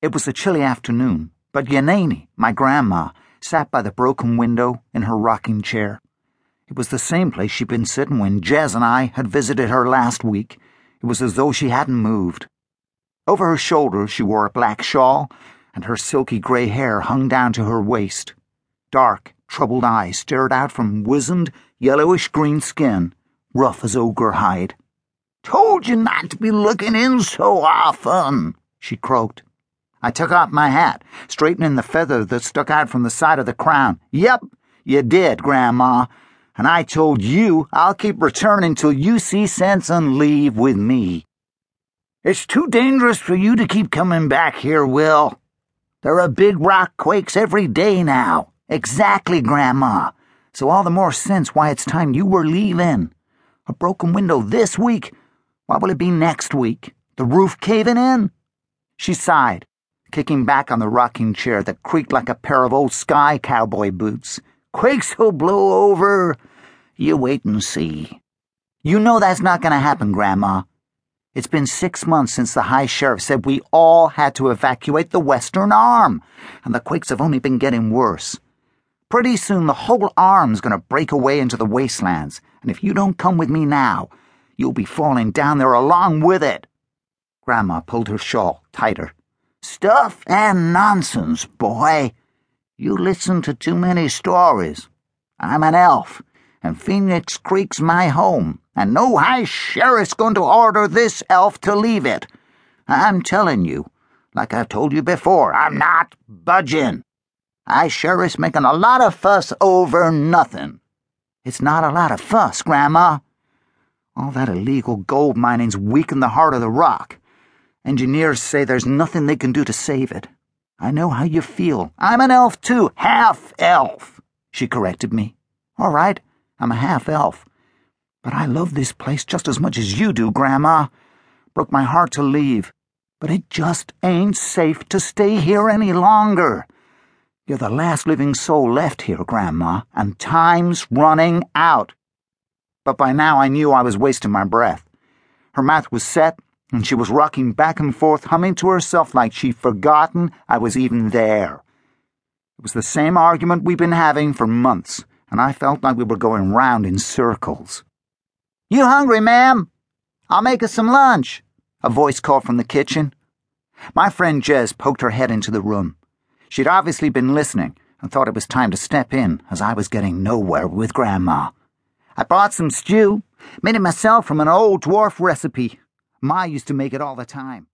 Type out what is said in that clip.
It was a chilly afternoon, but Yanani, my grandma, sat by the broken window in her rocking chair. It was the same place she'd been sitting when Jez and I had visited her last week. It was as though she hadn't moved. Over her shoulders, she wore a black shawl, and her silky grey hair hung down to her waist. Dark, troubled eyes stared out from wizened, yellowish green skin, rough as ogre hide. Told you not to be looking in so often, she croaked. I took off my hat, straightening the feather that stuck out from the side of the crown. Yep, you did, Grandma. And I told you I'll keep returning till you see sense and leave with me. It's too dangerous for you to keep coming back here, Will. There are big rock quakes every day now. Exactly, Grandma. So all the more sense why it's time you were leaving. A broken window this week. What will it be next week? The roof caving in? She sighed kicking back on the rocking chair that creaked like a pair of old sky cowboy boots. Quakes will blow over. You wait and see. You know that's not going to happen, Grandma. It's been six months since the High Sheriff said we all had to evacuate the Western Arm, and the quakes have only been getting worse. Pretty soon the whole arm's going to break away into the wastelands, and if you don't come with me now, you'll be falling down there along with it. Grandma pulled her shawl tighter. Stuff and nonsense, boy. You listen to too many stories. I'm an elf, and Phoenix Creek's my home, and no high sheriff's going to order this elf to leave it. I'm telling you, like I've told you before, I'm not budging. High sheriff's making a lot of fuss over nothing. It's not a lot of fuss, Grandma. All that illegal gold mining's weakened the heart of the rock. Engineers say there's nothing they can do to save it. I know how you feel. I'm an elf, too. Half elf, she corrected me. All right, I'm a half elf. But I love this place just as much as you do, Grandma. Broke my heart to leave. But it just ain't safe to stay here any longer. You're the last living soul left here, Grandma, and time's running out. But by now I knew I was wasting my breath. Her mouth was set, and she was rocking back and forth, humming to herself like she'd forgotten I was even there. It was the same argument we'd been having for months, and I felt like we were going round in circles. You hungry, ma'am? I'll make us some lunch, a voice called from the kitchen. My friend Jez poked her head into the room. She'd obviously been listening and thought it was time to step in, as I was getting nowhere with Grandma. I brought some stew, made it myself from an old dwarf recipe. Ma used to make it all the time.